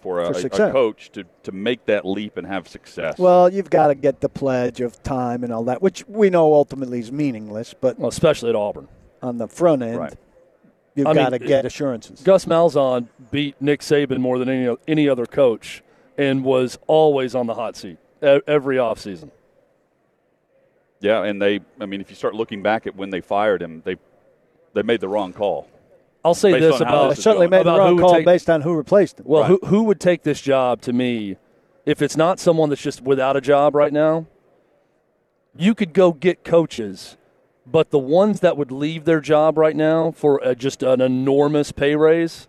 [SPEAKER 2] for a,
[SPEAKER 4] For
[SPEAKER 2] a- a coach to, to make that leap and have success.
[SPEAKER 4] well, you've got to get the pledge of time and all that, which we know ultimately is meaningless. But
[SPEAKER 3] Well, especially at Auburn.
[SPEAKER 4] on the front end,
[SPEAKER 2] Right.
[SPEAKER 4] You've
[SPEAKER 3] I
[SPEAKER 4] got to get assurances.
[SPEAKER 3] Gus Malzahn beat Nick Saban more than any any other coach, and was always on the hot seat every offseason.
[SPEAKER 2] Yeah, and they. I mean, if you start looking back at when they fired him, they they made the wrong call.
[SPEAKER 3] I'll say
[SPEAKER 2] Based
[SPEAKER 3] this about
[SPEAKER 4] They
[SPEAKER 2] this
[SPEAKER 4] certainly
[SPEAKER 2] going.
[SPEAKER 4] made the
[SPEAKER 3] about who
[SPEAKER 4] wrong call
[SPEAKER 3] take-
[SPEAKER 4] based on who replaced him.
[SPEAKER 3] Well,
[SPEAKER 2] Right.
[SPEAKER 3] who who would take this job to me if it's not someone that's just without a job right now? You could go get coaches, but the ones that would leave their job right now for a, just an enormous pay raise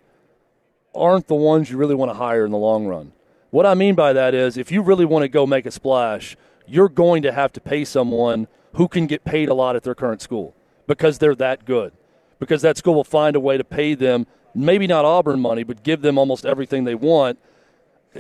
[SPEAKER 3] aren't the ones you really want to hire in the long run. What I mean by that is if you really want to go make a splash, you're going to have to pay someone who can get paid a lot at their current school because they're that good. Because that school will find a way to pay them, maybe not Auburn money, but give them almost everything they want.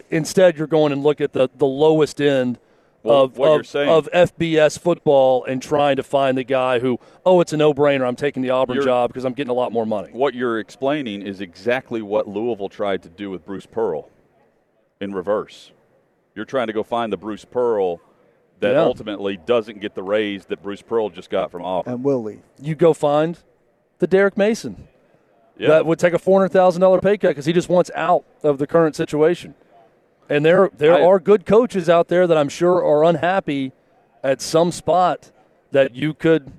[SPEAKER 3] Instead, you're going and look at the, the lowest end
[SPEAKER 2] Well,
[SPEAKER 3] of,
[SPEAKER 2] what you're
[SPEAKER 3] of,
[SPEAKER 2] saying-
[SPEAKER 3] of FBS football and trying to find the guy who, oh, it's a no brainer. I'm taking the Auburn
[SPEAKER 2] You're-
[SPEAKER 3] job because I'm getting a lot more money.
[SPEAKER 2] What you're explaining is exactly what Louisville tried to do with Bruce Pearl in reverse. You're trying to go find the Bruce Pearl that
[SPEAKER 3] Yeah.
[SPEAKER 2] ultimately doesn't get the raise that Bruce Pearl just got from Auburn.
[SPEAKER 4] and will leave.
[SPEAKER 3] You go find the Derek Mason.
[SPEAKER 2] Yeah.
[SPEAKER 3] that would take a four hundred thousand dollar pay cut because he just wants out of the current situation. And there there
[SPEAKER 2] I-
[SPEAKER 3] are good coaches out there that I'm sure are unhappy at some spot that you could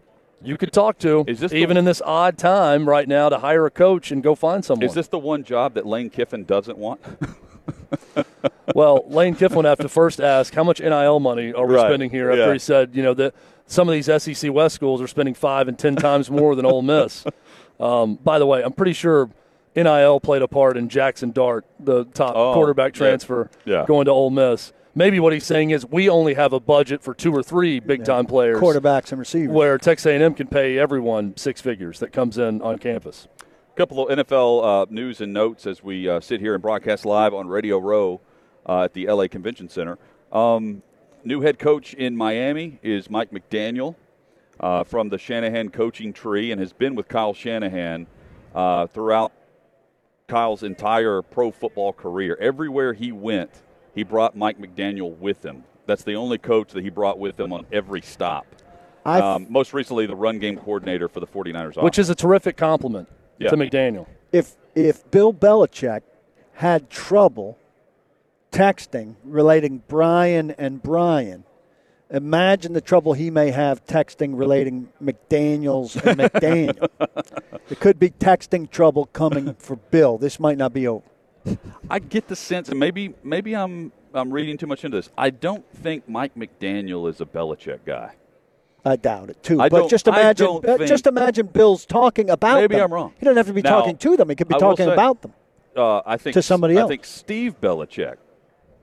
[SPEAKER 3] you could talk to,
[SPEAKER 2] this the-
[SPEAKER 3] even in this odd time right now, to hire a coach and go find someone.
[SPEAKER 2] Is this the one job that Lane Kiffin doesn't want?
[SPEAKER 3] well, Lane Kiffin would have to first ask how much NIL money are we
[SPEAKER 2] Right.
[SPEAKER 3] spending here after
[SPEAKER 2] Yeah.
[SPEAKER 3] he said, you know, that some of these SEC West schools are spending five and ten times more than Ole Miss. Um, by the way, I'm pretty sure NIL played a part in Jackson Dart, the top
[SPEAKER 2] Oh,
[SPEAKER 3] quarterback transfer,
[SPEAKER 2] Yeah.
[SPEAKER 3] going to Ole Miss. Maybe what he's saying is we only have a budget for two or three big time players,
[SPEAKER 4] Quarterbacks and receivers.
[SPEAKER 3] where Texas A&M can pay everyone six figures that comes in on campus.
[SPEAKER 2] A couple of NFL uh, news and notes as we uh, sit here and broadcast live on Radio Row uh, at the LA Convention Center. Um, new head coach in Miami is Mike McDaniel uh, from the Shanahan coaching tree and has been with Kyle Shanahan uh, throughout Kyle's entire pro football career. Everywhere he went, he brought Mike McDaniel with him. That's the only coach that he brought with him on every stop.
[SPEAKER 4] I
[SPEAKER 2] Um, most recently, the run game coordinator for the 49ers.
[SPEAKER 3] Which is a terrific compliment
[SPEAKER 2] Yeah.
[SPEAKER 3] to McDaniel.
[SPEAKER 4] if if Bill Belichick had trouble texting relating Brian and Brian, imagine the trouble he may have texting relating McDaniels and McDaniel. it could be texting trouble coming for Bill. This might not be over.
[SPEAKER 2] I get the sense, and maybe maybe I'm I'm reading too much into this. I don't think Mike McDaniel is a Belichick guy.
[SPEAKER 4] I doubt it too.
[SPEAKER 2] I
[SPEAKER 4] but just imagine, uh, just imagine Bill's talking about
[SPEAKER 2] Maybe
[SPEAKER 4] them.
[SPEAKER 2] I'm wrong.
[SPEAKER 4] He doesn't have to be
[SPEAKER 2] Now,
[SPEAKER 4] talking to them. He could be
[SPEAKER 2] I
[SPEAKER 4] talking
[SPEAKER 2] say-
[SPEAKER 4] about them.
[SPEAKER 2] Uh, I think
[SPEAKER 4] To somebody else.
[SPEAKER 2] I think Steve Belichick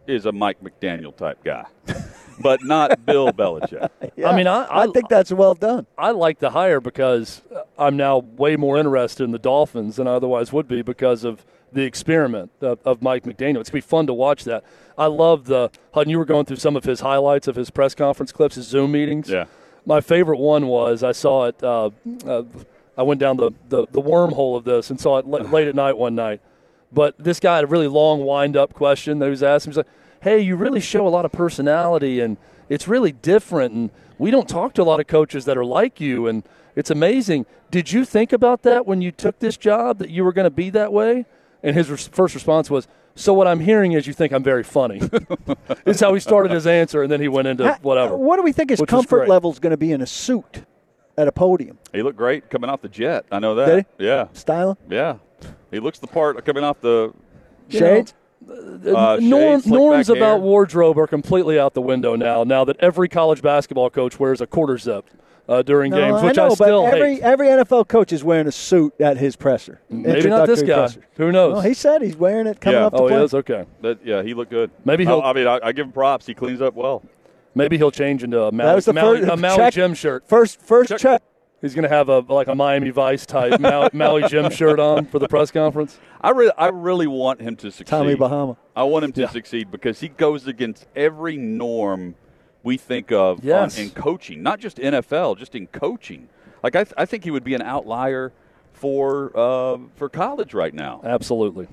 [SPEAKER 2] is a Mike McDaniel type guy, but not Bill Belichick.
[SPEAKER 4] Yeah,
[SPEAKER 3] I mean, I- I-
[SPEAKER 4] think that's well done.
[SPEAKER 3] I like the hire because I'm now way more interested in the Dolphins than I otherwise would be because of the experiment of, of Mike McDaniel. It's gonna be fun to watch that. I love the Hutton. You were going through some of his highlights of his press conference clips, his Zoom meetings.
[SPEAKER 2] Yeah.
[SPEAKER 3] My favorite one was I saw it. Uh, uh, I went down the, the, the wormhole of this and saw it late at night one night. But this guy had a really long wind up question that he was asking. He's like, "Hey, you really show a lot of personality, and it's really different. And we don't talk to a lot of coaches that are like you, and it's amazing. Did you think about that when you took this job that you were going to be that way?" And his res- first response was, "So what I'm hearing is you think I'm very funny." Is how he started his answer, and then he went into
[SPEAKER 4] Ha-
[SPEAKER 3] whatever.
[SPEAKER 4] What do we think his
[SPEAKER 3] which
[SPEAKER 4] comfort level is going to be in a suit at a podium?
[SPEAKER 2] He looked great coming off the jet. I know that.
[SPEAKER 4] Did
[SPEAKER 2] Yeah,
[SPEAKER 4] Styling?
[SPEAKER 2] yeah. He looks the part coming off the.
[SPEAKER 4] Shades?
[SPEAKER 2] Uh,
[SPEAKER 3] Norm,
[SPEAKER 2] shades,
[SPEAKER 3] norms about
[SPEAKER 2] hair.
[SPEAKER 3] wardrobe are completely out the window now. Now that every college basketball coach wears a quarter zip uh, during
[SPEAKER 4] No,
[SPEAKER 3] games,
[SPEAKER 4] I
[SPEAKER 3] which
[SPEAKER 4] know,
[SPEAKER 3] still
[SPEAKER 4] but every
[SPEAKER 3] hate.
[SPEAKER 4] every NFL coach is wearing a suit at his presser.
[SPEAKER 3] Maybe not this guy.
[SPEAKER 4] presser.
[SPEAKER 3] Who knows?
[SPEAKER 4] Well, he said he's wearing it coming
[SPEAKER 2] Yeah.
[SPEAKER 4] off the
[SPEAKER 3] oh, he is okay.
[SPEAKER 2] That, yeah, he looked good.
[SPEAKER 3] Maybe he'll-
[SPEAKER 2] I, I mean, I, I give him props. He cleans up well.
[SPEAKER 3] Maybe he'll change into a
[SPEAKER 4] That
[SPEAKER 3] Maui,
[SPEAKER 4] was the
[SPEAKER 3] Maui,
[SPEAKER 4] first
[SPEAKER 3] a Maui
[SPEAKER 4] check-
[SPEAKER 3] gym shirt.
[SPEAKER 4] First first
[SPEAKER 3] Check-
[SPEAKER 4] check.
[SPEAKER 3] He's going to have a like a Miami Vice type Maui, Maui gym shirt on for the press conference.
[SPEAKER 2] I really, I really want him to succeed.
[SPEAKER 4] Tommy Bahama.
[SPEAKER 2] I want him to
[SPEAKER 3] Yeah.
[SPEAKER 2] succeed because he goes against every norm we think of on- in coaching, not just NFL, just in coaching. Like I, th- I think he would be an outlier for uh, for college right now.
[SPEAKER 3] Absolutely.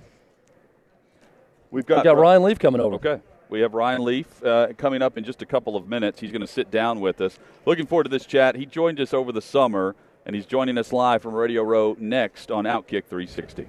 [SPEAKER 2] We've
[SPEAKER 3] We
[SPEAKER 2] got,
[SPEAKER 3] got Ryan Leaf coming over.
[SPEAKER 2] Okay. We have Ryan Leaf uh, coming up in just a couple of minutes. He's going to sit down with us. Looking forward to this chat. He joined us over the summer and he's joining us live from Radio Row next on Outkick 360.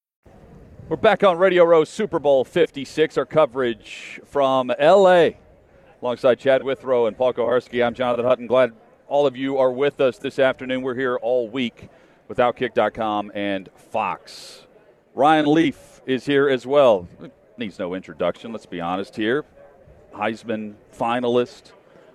[SPEAKER 2] We're back on Radio Row Super Bowl 56, our coverage from LA. Alongside Chad Withrow and Paul Kuharsky, I'm Jonathan Hutton. Glad all of you are with us this afternoon. We're here all week with Outkick.com and Fox. Ryan Leaf is here as well. Needs no introduction, let's be honest here. Heisman finalist.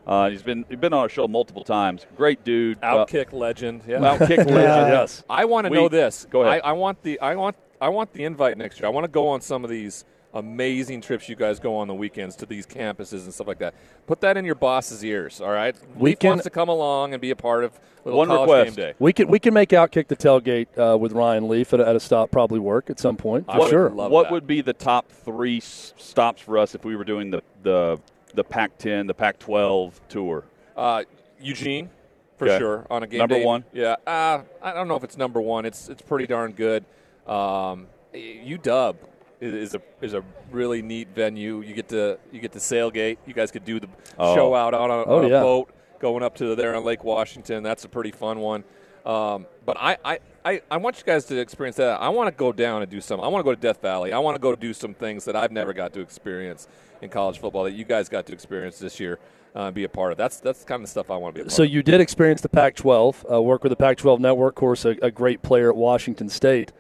[SPEAKER 2] Uh, he's been he's been on our show multiple times. Great dude.
[SPEAKER 6] Outkick uh, legend. Yeah.
[SPEAKER 2] Outkick legend. yes.
[SPEAKER 6] I want to know this.
[SPEAKER 2] Go ahead.
[SPEAKER 6] I, I want the I want I want the invite next year. I want to go on some of these amazing trips you guys go on the weekends to these campuses and stuff like that. Put that in your boss's ears, all right?
[SPEAKER 3] We
[SPEAKER 6] Leaf
[SPEAKER 3] can-
[SPEAKER 6] wants to come along and be a part of little
[SPEAKER 2] One
[SPEAKER 6] college
[SPEAKER 2] request.
[SPEAKER 6] game day.
[SPEAKER 3] We can we can make Outkick the tailgate uh, with Ryan Leaf at a, at a stop probably work at some point.
[SPEAKER 6] I
[SPEAKER 3] For
[SPEAKER 6] would
[SPEAKER 3] sure.
[SPEAKER 6] love
[SPEAKER 2] what
[SPEAKER 6] that.
[SPEAKER 2] would be the top three s- stops for us if we were doing the the the Pac-10, the Pac-12 tour?
[SPEAKER 6] Uh, Eugene, for
[SPEAKER 2] Okay.
[SPEAKER 6] sure, on a game
[SPEAKER 2] Number
[SPEAKER 6] day.
[SPEAKER 2] one?
[SPEAKER 6] Yeah, uh, I don't know if it's number one. It's it's pretty darn good. Um, UW is, is a is a really neat venue. You get to you get to sailgate. You guys could do the
[SPEAKER 2] Oh.
[SPEAKER 6] show out on a,
[SPEAKER 3] Oh,
[SPEAKER 6] on a
[SPEAKER 3] yeah.
[SPEAKER 6] boat going up to there on Lake Washington. That's a pretty fun one. Um, but I, I, I, I want you guys to experience that. I want to go down and do some. I want to go to Death Valley. I want to go do some things that I've never got to experience in college football that you guys got to experience this year. Uh, be a part of. That's that's kind of stuff I want to be
[SPEAKER 3] So
[SPEAKER 6] of.
[SPEAKER 3] you did experience the Pac-12, uh, work with the Pac-12 network. Of course, a, a great player at Washington State.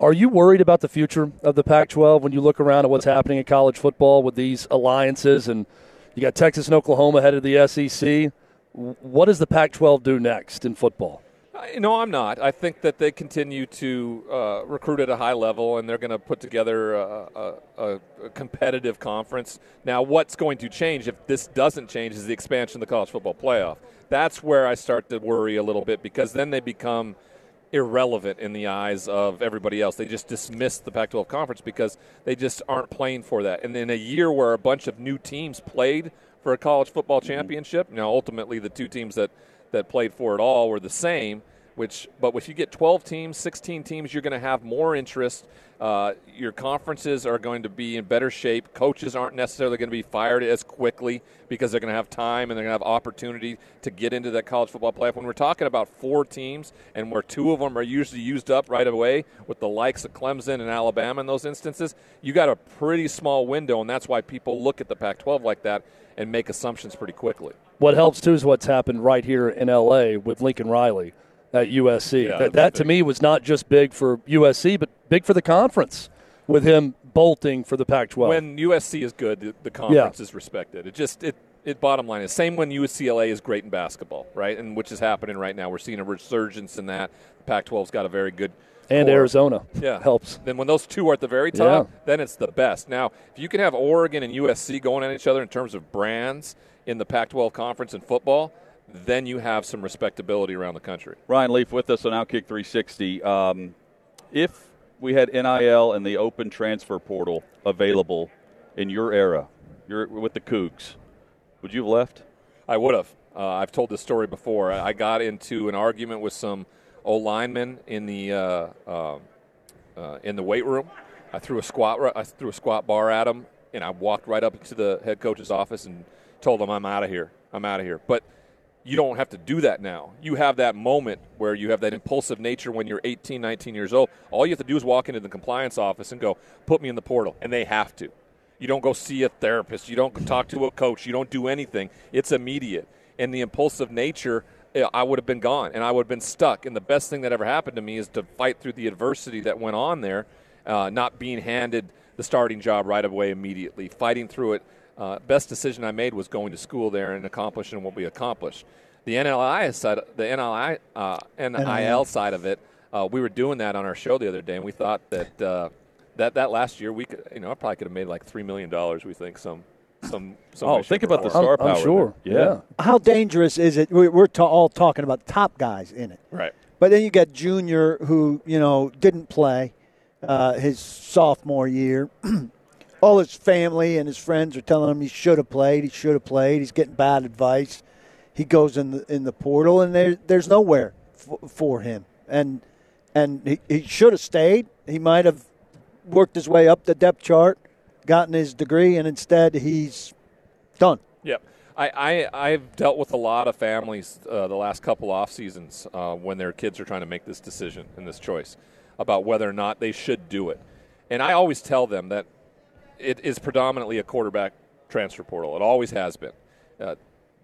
[SPEAKER 3] Are you worried about the future of the Pac-12 when you look around at what's happening in college football with these alliances and you got Texas and Oklahoma headed to the SEC? What does the Pac-12 do next in football?
[SPEAKER 6] I- No, I'm not. I think that they continue to uh, recruit at a high level, and they're going to put together a, a, a competitive conference. Now, what's going to change if this doesn't change is the expansion of the college football playoff. That's where I start to worry a little bit because then they become irrelevant in the eyes of everybody else. They just dismiss the Pac 12 conference because they just aren't playing for that. And in a year where a bunch of new teams played for a college football championship, now ultimately the two teams that, that played for it all were the same. Which, but if you get 12 teams, 16 teams, you're going to have more interest. Uh, your conferences are going to be in better shape. Coaches aren't necessarily going to be fired as quickly because they're going to have time and they're going to have opportunity to get into that college football playoff. When we're talking about four teams and where two of them are usually used up right away with the likes of Clemson and Alabama in those instances, you got a pretty small window, and that's why people look at the Pac-12 like that and make assumptions pretty quickly.
[SPEAKER 3] What helps too is what's happened right here in LA with Lincoln Riley at USC.
[SPEAKER 6] Yeah,
[SPEAKER 3] that, that to me was not just big for USC, but big for the conference with him bolting for the Pac-12.
[SPEAKER 6] when USC is good, the, the conference is respected. It just it it bottom line is same when UCLA is great in basketball, right? And which is happening right now. We're seeing a resurgence in that. Pac-12's got a very good
[SPEAKER 3] and
[SPEAKER 6] core.
[SPEAKER 3] Arizona
[SPEAKER 6] Yeah,
[SPEAKER 3] helps.
[SPEAKER 6] Then when those two are at the very top,
[SPEAKER 3] Yeah.
[SPEAKER 6] then it's the best. Now, if you can have Oregon and USC going at each other in terms of brands in the Pac-12 conference in football, then you have some respectability around the country.
[SPEAKER 2] Ryan Leaf with us on Outkick 360. Um, if we had NIL and the open transfer portal available in your era, you're with the Cougs, would you have left?
[SPEAKER 6] I would have. Uh, I've told this story before. I got into an argument with some old linemen in the uh, uh, uh, in the weight room. I threw a squat. I threw a squat bar at him, and I walked right up to the head coach's office and told him, "I'm out of here. I'm out of here." But you don't have to do that now. You have that moment where you have that impulsive nature when you're 18, 19 years old. All you have to do is walk into the compliance office and go, "Put me in the portal," and they have to. You don't go see a therapist. You don't talk to a coach. You don't do anything. It's immediate. And the impulsive nature, eh, I would have been gone and I would have been stuck. And the best thing that ever happened to me is to fight through the adversity that went on there, uh, not being handed the starting job right away immediately, fighting through it. Uh, best decision I made was going to school there and accomplishing what we accomplished. The NLI side, the NLI, uh, NIL side of it, uh, we were doing that on our show the other day, and we thought that uh, that that last year we could, you know, I probably could have made like three million dollars. We think some, some, some.
[SPEAKER 2] Oh, think about the
[SPEAKER 6] form.
[SPEAKER 2] star
[SPEAKER 3] I'm, I'm sure.
[SPEAKER 2] there. Yeah.
[SPEAKER 4] How dangerous is it? We- We're ta- all talking about top guys in it.
[SPEAKER 6] Right.
[SPEAKER 4] But then you got Junior, who you know didn't play uh, his sophomore year. All his family and his friends are telling him he should have played. He should have played. He's getting bad advice. He goes in the in the portal, and there, there's nowhere f- for him. And and he, he should have stayed. He might have worked his way up the depth chart, gotten his degree, and instead he's done.
[SPEAKER 6] Yep. I, I, I've dealt with a lot of families uh, the last couple off seasons uh, when their kids are trying to make this decision and this choice about whether or not they should do it. And I always tell them that it is predominantly a quarterback transfer portal. It always has been. Uh,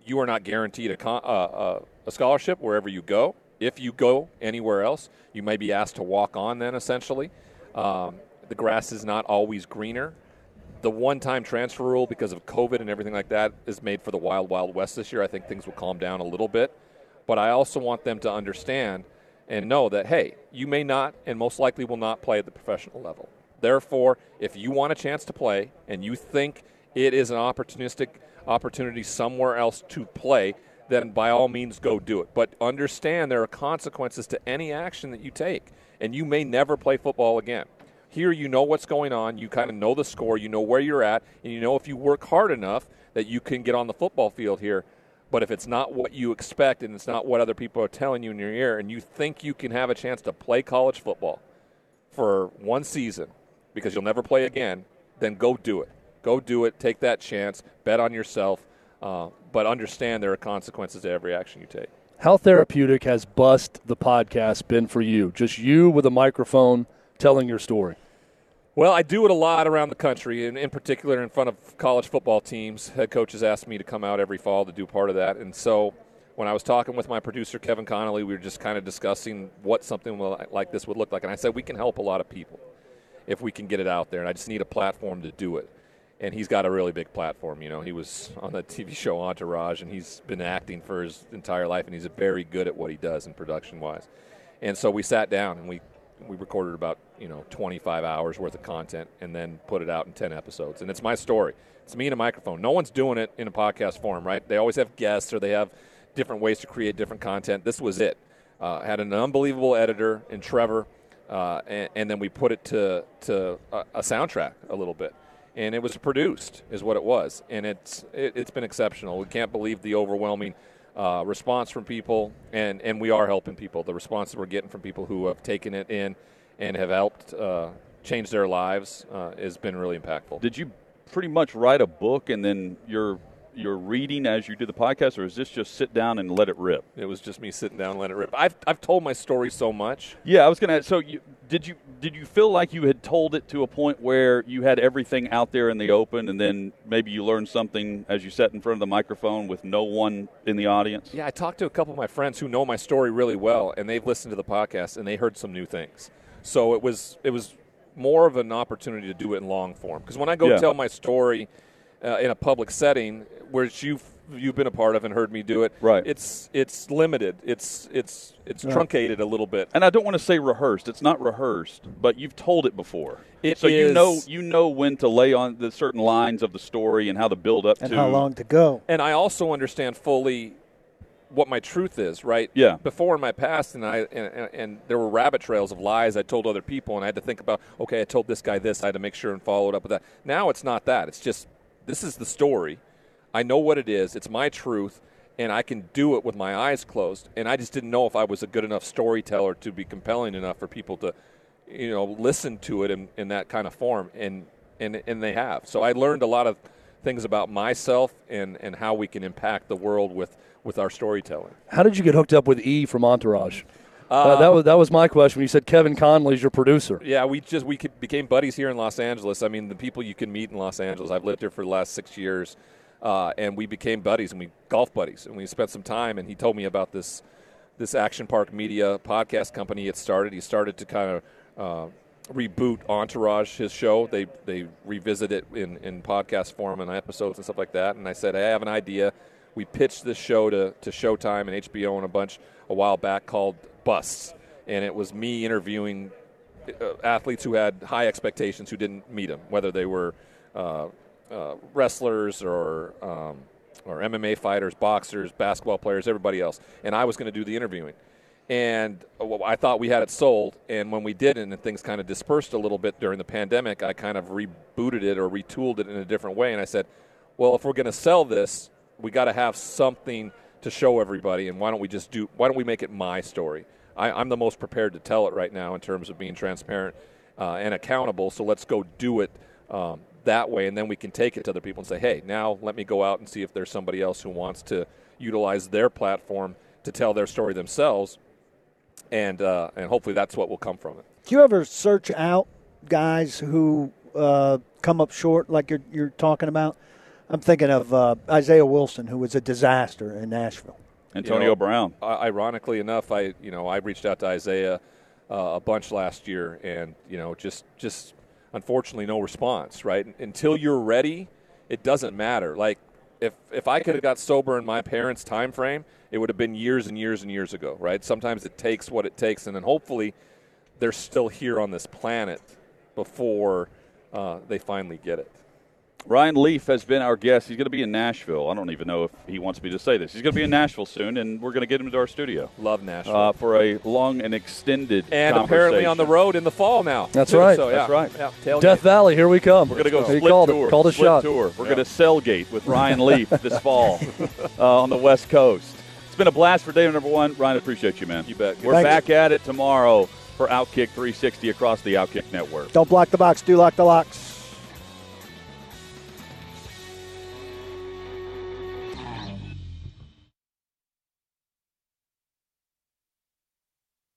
[SPEAKER 6] you are not guaranteed a, con- uh, uh, a scholarship wherever you go. If you go anywhere else, you may be asked to walk on then, essentially. Um, the grass is not always greener the one time transfer rule because of COVID and everything like that is made for the wild, wild west this year. I think things will calm down a little bit. But I also want them to understand and know that, hey, you may not and most likely will not play at the professional level. Therefore, if you want a chance to play and you think it is an opportunistic opportunity somewhere else to play, then by all means go do it. But understand there are consequences to any action that you take, and you may never play football again. Here, you know what's going on. You kind of know the score. You know where you're at. And you know if you work hard enough that you can get on the football field here. But if it's not what you expect and it's not what other people are telling you in your ear, and you think you can have a chance to play college football for one season because you'll never play again, then go do it. Go do it. Take that chance. Bet on yourself. Uh, but understand there are consequences to every action you take.
[SPEAKER 3] How therapeutic has Bust the podcast been for you? Just you with a microphone telling your story.
[SPEAKER 6] Well, I do it a lot around the country, and in particular in front of college football teams. Head coaches ask me to come out every fall to do part of that. And so when I was talking with my producer, Kevin Connolly, we were just kind of discussing what something like this would look like. And I said, we can help a lot of people if we can get it out there. And I just need a platform to do it. And he's got a really big platform. You know, he was on the TV show Entourage, and he's been acting for his entire life, and he's very good at what he does in production wise. And so we sat down and we we recorded about you know 25 hours worth of content and then put it out in 10 episodes and it's my story it's me and a microphone no one's doing it in a podcast form right they always have guests or they have different ways to create different content this was it uh, had an unbelievable editor in trevor uh, and, and, then we put it to, to a, a, soundtrack a little bit and it was produced is what it was and it's it, it's been exceptional we can't believe the overwhelming uh, response from people, and, and we are helping people. The response that we're getting from people who have taken it in and have helped uh, change their lives uh, has been really impactful.
[SPEAKER 2] Did you pretty much write a book and then you're you're reading as you do the podcast, or is this just sit down and let it rip?
[SPEAKER 6] It was just me sitting down and let it rip. I've, I've told my story so much.
[SPEAKER 2] Yeah, I was gonna. So you, did you did you feel like you had told it to a point where you had everything out there in the open, and then maybe you learned something as you sat in front of the microphone with no one in the audience?
[SPEAKER 6] Yeah, I talked to a couple of my friends who know my story really well, and they've listened to the podcast and they heard some new things. So it was it was more of an opportunity to do it in long form because when I go
[SPEAKER 2] Yeah.
[SPEAKER 6] tell my story uh, in a public setting, which you've you've been a part of and heard me do it,
[SPEAKER 2] Right.
[SPEAKER 6] It's it's limited. It's it's it's truncated a little bit.
[SPEAKER 2] And I don't want to say rehearsed. It's not rehearsed, but you've told it before.
[SPEAKER 6] It
[SPEAKER 2] so you know you know when to lay on the certain lines of the story and how to build up
[SPEAKER 4] And
[SPEAKER 2] to
[SPEAKER 4] how long to go?
[SPEAKER 6] and I also understand fully what my truth is, right?
[SPEAKER 2] Yeah.
[SPEAKER 6] Before in my past, and I and, and, and there were rabbit trails of lies I told other people, and I had to think about, okay, I told this guy this, I had to make sure and follow it up with that. Now it's not that. It's just this is the story. I know what it is. It's my truth, and I can do it with my eyes closed. And I just didn't know if I was a good enough storyteller to be compelling enough for people to, you know, listen to it in, in that kind of form. And and and they have. So I learned a lot of things about myself and and how we can impact the world with with our storytelling.
[SPEAKER 3] How did you get hooked up with E from Entourage? Uh, that was that was my question. When you said Kevin Connolly's your producer,
[SPEAKER 6] Yeah, we just we became buddies here in Los Angeles. I mean, the people you can meet in Los Angeles. I've lived here for the last six years, uh, and we became buddies and we golf buddies, and we spent some time. And he told me about this this Action Park Media podcast company. It started. He started to kind of. Uh, reboot Entourage, his show. They they revisit it in, in podcast form and episodes and stuff like that. And I said, I have an idea. We pitched this show to, to Showtime and HBO and a bunch a while back called Busts. And it was me interviewing uh, athletes who had high expectations who didn't meet them, whether they were uh, uh, wrestlers or um, or MMA fighters, boxers, basketball players, everybody else. And I was going to do the interviewing. and uh, I thought we had it sold. And when we didn't, and things kind of dispersed a little bit during the pandemic, I kind of rebooted it or retooled it in a different way. And I said, well, if we're going to sell this, we got to have something to show everybody. And why don't we just do? Why don't we make it my story? I, am the most prepared to tell it right now in terms of being transparent uh, and accountable. So let's go do it um, that way, and then we can take it to other people and say, hey, now let me go out and see if there's somebody else who wants to utilize their platform to tell their story themselves, and uh, and hopefully that's what will come from it.
[SPEAKER 4] Do you ever search out guys who uh, come up short, like you're you're talking about? I'm thinking of uh, Isaiah Wilson, who was a disaster in Nashville.
[SPEAKER 2] Antonio
[SPEAKER 6] you know,
[SPEAKER 2] Brown.
[SPEAKER 6] Ironically enough, I you know I reached out to Isaiah uh, a bunch last year, and you know just just unfortunately no response. Right until you're ready, it doesn't matter. Like if if I could have got sober in my parents' time frame, it would have been years and years and years ago. Right. Sometimes it takes what it takes, and then hopefully they're still here on this planet before uh, they finally get it.
[SPEAKER 2] Ryan Leaf has been our guest. He's going to be in Nashville. I don't even know if he wants me to say this. He's going to be in Nashville soon, and we're going to get him into our studio.
[SPEAKER 6] Love Nashville
[SPEAKER 2] uh, for a long and extended
[SPEAKER 6] and apparently on the road in the fall now.
[SPEAKER 3] That's too. right.
[SPEAKER 2] So, yeah. That's right.
[SPEAKER 3] Yeah, Death Valley, here we come.
[SPEAKER 2] We're going to go
[SPEAKER 3] he
[SPEAKER 2] split
[SPEAKER 3] called
[SPEAKER 2] tour.
[SPEAKER 3] It, called a
[SPEAKER 2] split
[SPEAKER 3] shot.
[SPEAKER 2] tour. We're yeah. going to Cellgate with Ryan Leaf this fall uh, on the West Coast. It's been a blast for day number one. Ryan, appreciate you, man.
[SPEAKER 6] You bet.
[SPEAKER 2] We're
[SPEAKER 4] Thanks.
[SPEAKER 2] back at it tomorrow for Outkick 360 across the Outkick network.
[SPEAKER 4] Don't block the box. Do lock the locks.